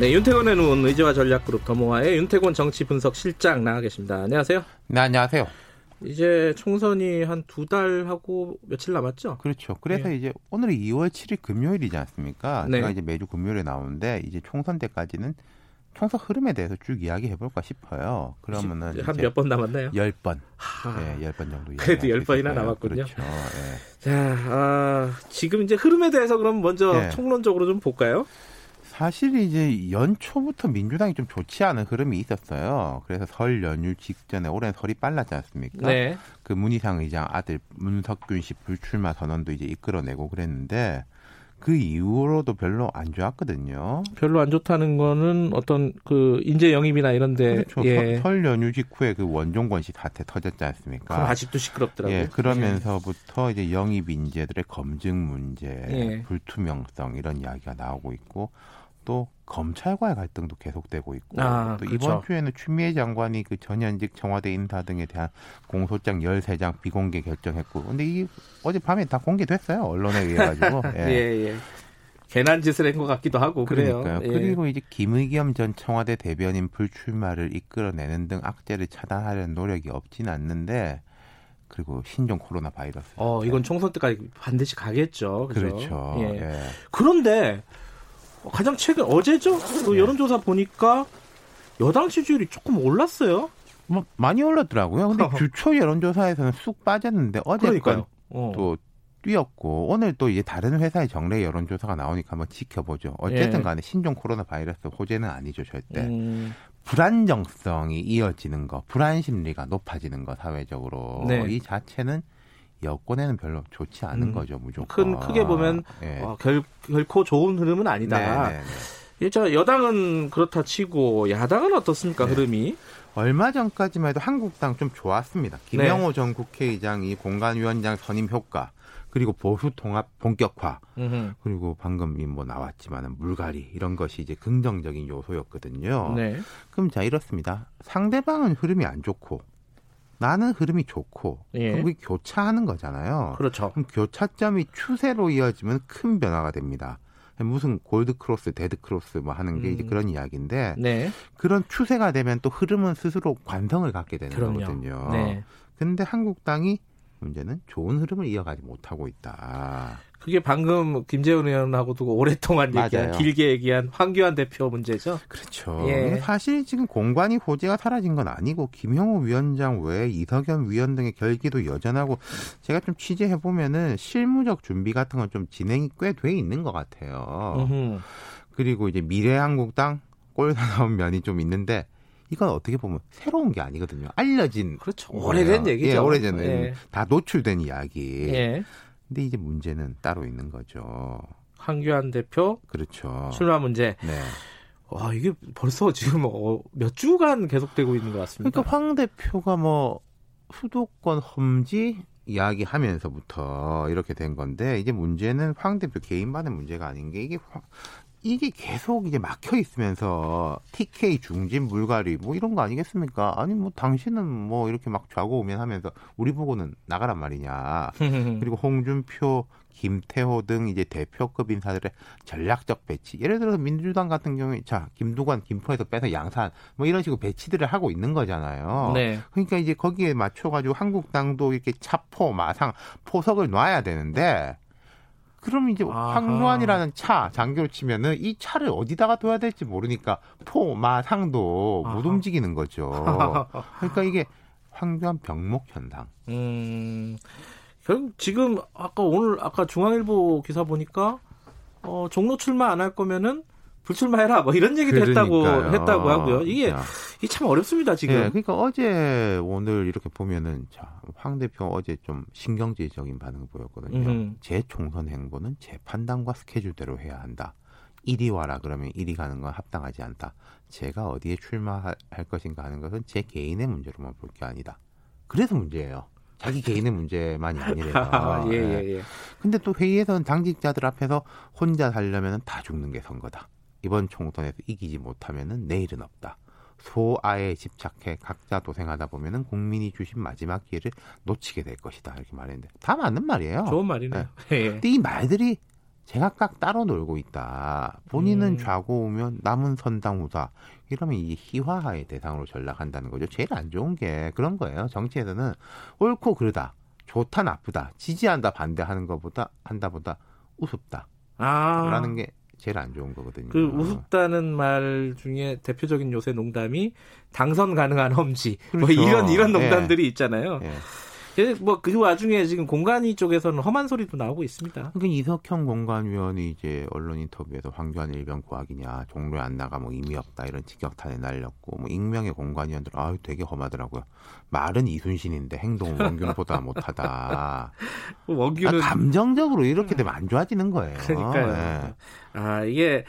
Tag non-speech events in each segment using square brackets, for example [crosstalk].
네, 윤태곤의 눈 의제와 전략그룹 더모아의 윤태곤 정치 분석 실장 나와 계십니다. 안녕하세요. 네, 안녕하세요. 이제 총선이 한 두 달 하고 며칠 남았죠? 그렇죠. 그래서 예. 이제 오늘이 2월 7일 금요일이지 않습니까? 네. 제가 이제 매주 금요일에 나오는데 이제 총선 때까지는 총선 흐름에 대해서 쭉 이야기해 볼까 싶어요. 그러면은 한 몇 번 남았나요? 10번. 하, 예, 10번 정도. 그래도 이야기할 수 10번이나 있을 거예요. 남았군요. 그렇죠. 예. 자, 아, 지금 이제 흐름에 대해서 그럼 먼저 네. 총론적으로 좀 볼까요? 사실 이제 연초부터 민주당이 좀 좋지 않은 흐름이 있었어요. 그래서 설 연휴 직전에 올해는 설이 빨랐지 않습니까? 네. 그 문희상 의장 아들 문석균 씨 불출마 선언도 이제 이끌어내고 그랬는데 그 이후로도 별로 안 좋았거든요. 별로 안 좋다는 거는 어떤 그 인재 영입이나 이런데 그렇죠. 예. 설, 설 연휴 직후에 그 원종권 씨 사태 터졌지 않습니까? 그럼 아직도 시끄럽더라고요. 예, 그러면서부터 이제 영입 인재들의 검증 문제, 예. 불투명성 이런 이야기가 나오고 있고 또 검찰과의 갈등도 계속되고 있고 아, 또 그렇죠. 이번 주에는 추미애 장관이 그 전현직 청와대 인사 등에 대한 공소장 13장 비공개 결정했고 근데 이 어제 밤에 다 공개됐어요 언론에 의해 가지고 [laughs] 예, 예. 괜한 짓을 한 것 같기도 하고 그래요. 그러니까요. 예. 그리고 이제 김의겸 전 청와대 대변인 불출마를 이끌어내는 등 악재를 차단하려는 노력이 없지는 않는데 그리고 신종 코로나 바이러스. 어, 이건 총선 때까지 반드시 가겠죠. 그죠? 그렇죠. 예. 예. 그런데 가장 최근 어제죠? 그 네. 여론조사 보니까 여당 지지율이 조금 올랐어요. 뭐 많이 올랐더라고요. 근데 [laughs] 주초 여론조사에서는 쑥 빠졌는데 어제 그러니까요. 어. 건또 뛰었고 오늘 또 이제 다른 회사의 정례 여론조사가 나오니까 한번 지켜보죠. 어쨌든 예. 간에 신종 코로나 바이러스 호재는 아니죠 절대. 음, 불안정성이 이어지는 거, 불안 심리가 높아지는 거 사회적으로 네. 이 자체는 여권에는 별로 좋지 않은 음. 거죠 무조건. 큰 크게 보면 예. 어, 결, 결코 좋은 흐름은 아니다. 네, 네, 네. 예, 자, 여당은 그렇다 치고 야당은 어떻습니까 네. 흐름이? 얼마 전까지만 해도 한국당 좀 좋았습니다. 김영호 전 국회의장이 공간위원장 선임 효과 그리고 보수 통합 본격화 음흠. 그리고 방금 뭐 나왔지만은 물갈이 이런 것이 이제 긍정적인 요소였거든요. 네. 그럼 자 이렇습니다. 상대방은 흐름이 안 좋고 나는 흐름이 좋고 예. 그게 교차하는 거잖아요. 그렇죠. 그럼 교차점이 추세로 이어지면 큰 변화가 됩니다. 무슨 골드 크로스, 데드 크로스 뭐 하는 게 음. 이제 그런 이야기인데 네. 그런 추세가 되면 또 흐름은 스스로 관성을 갖게 되는 그럼요. 거거든요. 네. 근데 한국당이 문제는 좋은 흐름을 이어가지 못하고 있다. 그게 방금 김재원 의원하고도 오랫동안 얘기한 맞아요. 길게 얘기한 황교안 대표 문제죠. 그렇죠. 예. 사실 지금 공관위 호재가 사라진 건 아니고 김영호 위원장 외에 이석연 위원 등의 결기도 여전하고 제가 좀 취재해 보면은 실무적 준비 같은 건 좀 진행이 꽤 돼 있는 것 같아요. 음흠. 그리고 이제 미래한국당 꼴 나온 면이 좀 있는데 이건 어떻게 보면 새로운 게 아니거든요. 알려진 그렇죠. 오래된 얘기죠. 예, 오래전 예. 다 노출된 이야기. 예. 근데 이제 문제는 따로 있는 거죠. 황교안 대표 그렇죠. 출마 문제. 네. 와 이게 벌써 지금 어, 몇 주간 계속되고 있는 것 같습니다. 그러니까 황 대표가 뭐 수도권 험지 이야기하면서부터 이렇게 된 건데 이제 문제는 황 대표 개인만의 문제가 아닌 게 이게 황- 이게 계속 이제 막혀 있으면서 TK 중진 물갈이 뭐 이런 거 아니겠습니까? 아니 뭐 당신은 뭐 이렇게 막 좌고우면 하면서 우리 보고는 나가란 말이냐. [laughs] 그리고 홍준표, 김태호 등 이제 대표급 인사들의 전략적 배치. 예를 들어서 민주당 같은 경우에 자 김두관, 김포에서 빼서 양산 뭐 이런 식으로 배치들을 하고 있는 거잖아요. 네. 그러니까 이제 거기에 맞춰가지고 한국당도 이렇게 차포, 마상, 포석을 놔야 되는데 그럼 이제 아하. 황교안이라는 차 장기로 치면은 이 차를 어디다가 둬야 될지 모르니까 포, 마상도 못 아하. 움직이는 거죠. [laughs] 그러니까 이게 황교안 병목 현상. 음, 결국 지금 아까 오늘 아까 중앙일보 기사 보니까 어, 종로 출마 안 할 거면은 불출마해라 뭐 이런 얘기도 했다고 그러니까요. 했다고 하고요. 이게 자. 이게 참 어렵습니다 지금. 예, 그러니까 어제 오늘 이렇게 보면은 자, 황 대표 어제 좀 신경질적인 반응을 보였거든요. 음. 재총선 행보는 제 판단과 스케줄대로 해야 한다. 이리 와라 그러면 이리 가는 건 합당하지 않다. 제가 어디에 출마할 것인가 하는 것은 제 개인의 문제로만 볼 게 아니다. 그래서 문제예요. 자기 개인의 문제만이 아니래요. [laughs] 예, 예, 예. 근데 또 회의에서는 당직자들 앞에서 혼자 살려면 다 죽는 게 선거다. 이번 총선에서 이기지 못하면 내일은 없다. 소아에 집착해 각자 도생하다 보면은 국민이 주신 마지막 기회를 놓치게 될 것이다. 이렇게 말했는데 다 맞는 말이에요. 좋은 말이네요. 예. 근데 이 말들이 제각각 따로 놀고 있다. 본인은 음. 좌고우면 남은 선당후사. 이러면 이게 희화화의 대상으로 전락한다는 거죠. 제일 안 좋은 게 그런 거예요. 정치에서는 옳고 그르다, 좋다 나쁘다, 지지한다 반대하는 것보다 한다보다 우습다. 아. 라는 게 제일 안 좋은 거거든요. 그 우습다는 말 중에 대표적인 요새 농담이 당선 가능한 험지 뭐 그렇죠. 이런 이런 예. 농담들이 있잖아요. 예. 뭐그 와중에 지금 공간위 쪽에서는 험한 소리도 나오고 있습니다. 이석형 공관위원이 이제 언론 인터뷰에서 황교안 일병 구학이냐 종로에 안 나가 뭐 의미 없다 이런 직격탄에 날렸고 뭐 익명의 공관위원들 아유 되게 험하더라고요. 말은 이순신인데 행동은 원균보다 못하다. [laughs] 원규는 아, 감정적으로 이렇게 되면 안 좋아지는 거예요. 그러니까요. 예. 아 이게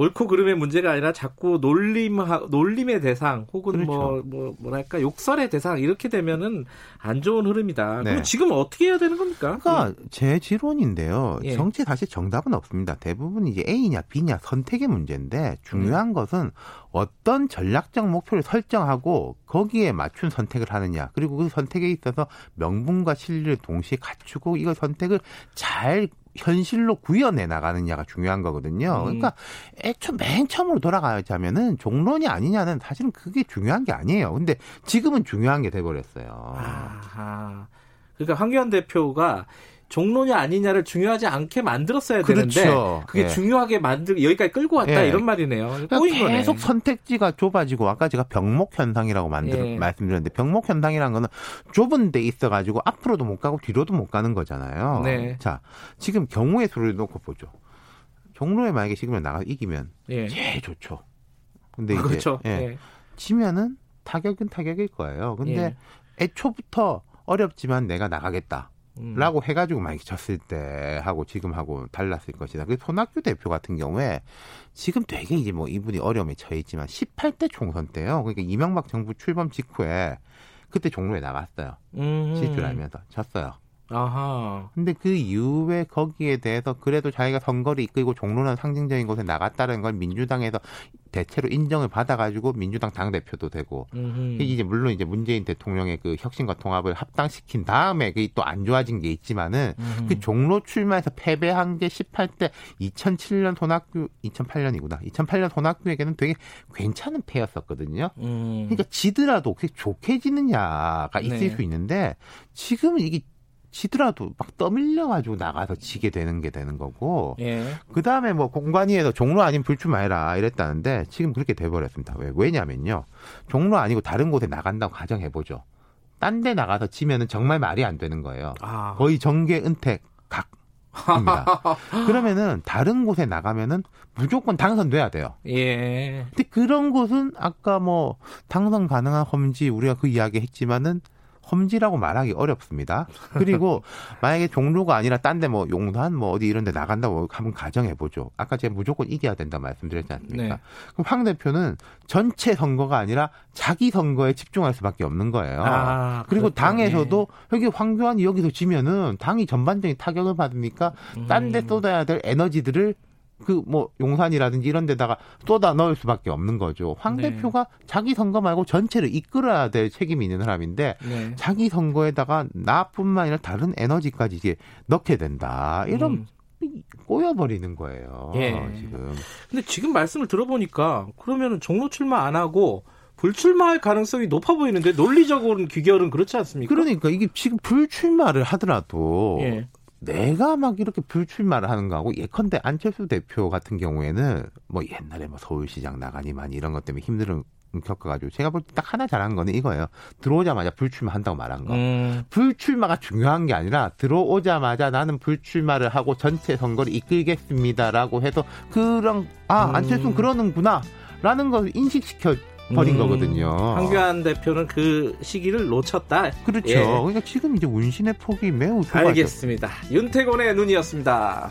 옳고 그름의 문제가 아니라 자꾸 놀림 놀림의 대상 혹은 뭐, 그렇죠. 뭐 뭐랄까 욕설의 대상 이렇게 되면은 안 좋은 흐름이다. 네. 그럼 지금 어떻게 해야 되는 겁니까? 그러니까 제 지론인데요. 예. 정치 사실 정답은 없습니다. 대부분 이제 A냐 B냐 선택의 문제인데 중요한 네. 것은 어떤 전략적 목표를 설정하고 거기에 맞춘 선택을 하느냐. 그리고 그 선택에 있어서 명분과 실리를 동시에 갖추고 이거 선택을 잘 현실로 구현해 나가느냐가 중요한 거거든요. 음. 그러니까 애초 맨 처음으로 돌아가자면은 종론이 아니냐는 사실은 그게 중요한 게 아니에요. 근데 지금은 중요한 게 돼버렸어요. 아하. 그러니까 황교안 대표가 종로냐 아니냐를 중요하지 않게 만들었어야 그렇죠. 되는데 그게 예. 중요하게 만들 여기까지 끌고 왔다 예. 이런 말이네요. 그러니까. 계속 선택지가 좁아지고 아까 제가 병목 현상이라고 만들 예. 말씀드렸는데 병목 현상이라는 거는 좁은 데 있어 가지고 앞으로도 못 가고 뒤로도 못 가는 거잖아요. 네. 자, 지금 경우의 수를 놓고 보죠. 종로에 만약에 지금 나가 이기면 예. 제일 좋죠. 근데 이제 그렇죠. 예, 예. 지면은 타격은 타격일 거예요. 근데 예. 애초부터 어렵지만 내가 나가겠다. 음. 라고 해가지고 만약에 졌을 때 하고 지금 하고 달랐을 것이다. 그 손학규 대표 같은 경우에 지금 되게 이제 뭐 이분이 어려움에 처해있지만 18대 총선 때요. 그러니까 이명박 정부 출범 직후에 그때 종로에 나갔어요. 음. 실주하면서 졌어요. 아하. 근데 그 이후에 거기에 대해서 그래도 자기가 선거를 이끌고 종로는 상징적인 곳에 나갔다는 걸 민주당에서 대체로 인정을 받아가지고 민주당 당 대표도 되고 음흠. 이제 물론 이제 문재인 대통령의 그 혁신과 통합을 합당시킨 다음에 그게 또 안 좋아진 게 있지만은 음흠. 그 종로 출마에서 패배한 게 18대 2007년 손학규 2008년이구나 2008년 손학규에게는 되게 괜찮은 패였었거든요. 음. 그러니까 지더라도 그게 좋게 지느냐가 있을 네. 수 있는데 지금은 이게 지더라도 막 떠밀려가지고 나가서 지게 되는 게 되는 거고 예. 그 다음에 뭐 공관위에서 종로 아닌 불출마해라 이랬다는데 지금 그렇게 돼버렸습니다. 왜? 왜냐면요. 종로 아니고 다른 곳에 나간다고 가정해보죠. 딴 데 나가서 지면은 정말 말이 안 되는 거예요. 아. 거의 정계 은퇴 각 입니다. [laughs] 그러면은 다른 곳에 나가면은 무조건 당선돼야 돼요. 예. 근데 그런 곳은 아까 뭐 당선 가능한 험지 우리가 그 이야기 했지만은 험지라고 말하기 어렵습니다. 그리고 [laughs] 만약에 종로가 아니라 딴 데 뭐 용산 뭐 어디 이런 데 나간다고 한번 가정해 보죠. 아까 제가 무조건 이겨야 된다 말씀드렸지 않습니까? 네. 그럼 황 대표는 전체 선거가 아니라 자기 선거에 집중할 수밖에 없는 거예요. 아, 그리고 그렇죠. 당에서도 여기 황교안이 여기서 지면은 당이 전반적인 타격을 받으니까 예. 딴데 음. 쏟아야 될 에너지들을 그 뭐 용산이라든지 이런 데다가 쏟아 넣을 수밖에 없는 거죠. 황 네. 대표가 자기 선거 말고 전체를 이끌어야 될 책임이 있는 사람인데 네. 자기 선거에다가 나뿐만 아니라 다른 에너지까지 이제 넣게 된다. 이런 음. 꼬여버리는 거예요. 예. 지금. 근데 지금 말씀을 들어보니까 그러면은 종로 출마 안 하고 불출마할 가능성이 높아 보이는데 논리적으로는 귀결은 그렇지 않습니까? 그러니까 이게 지금 불출마를 하더라도 예. 내가 막 이렇게 불출마를 하는 거하고 예컨대 안철수 대표 같은 경우에는 뭐 옛날에 뭐 서울시장 나가니만 이런 것 때문에 힘들은 겪어가지고 제가 볼 때 딱 하나 잘한 거는 이거예요. 들어오자마자 불출마 한다고 말한 거. 음. 불출마가 중요한 게 아니라 들어오자마자 나는 불출마를 하고 전체 선거를 이끌겠습니다라고 해서 그런 아 음. 안철수는 그러는구나 라는 걸 인식시켜 버린 음. 거거든요. 황교안 대표는 그 시기를 놓쳤다. 그렇죠. 예. 그러니까 지금 이제 운신의 폭이 매우 좁아져. 알겠습니다. 윤태곤의 눈이었습니다.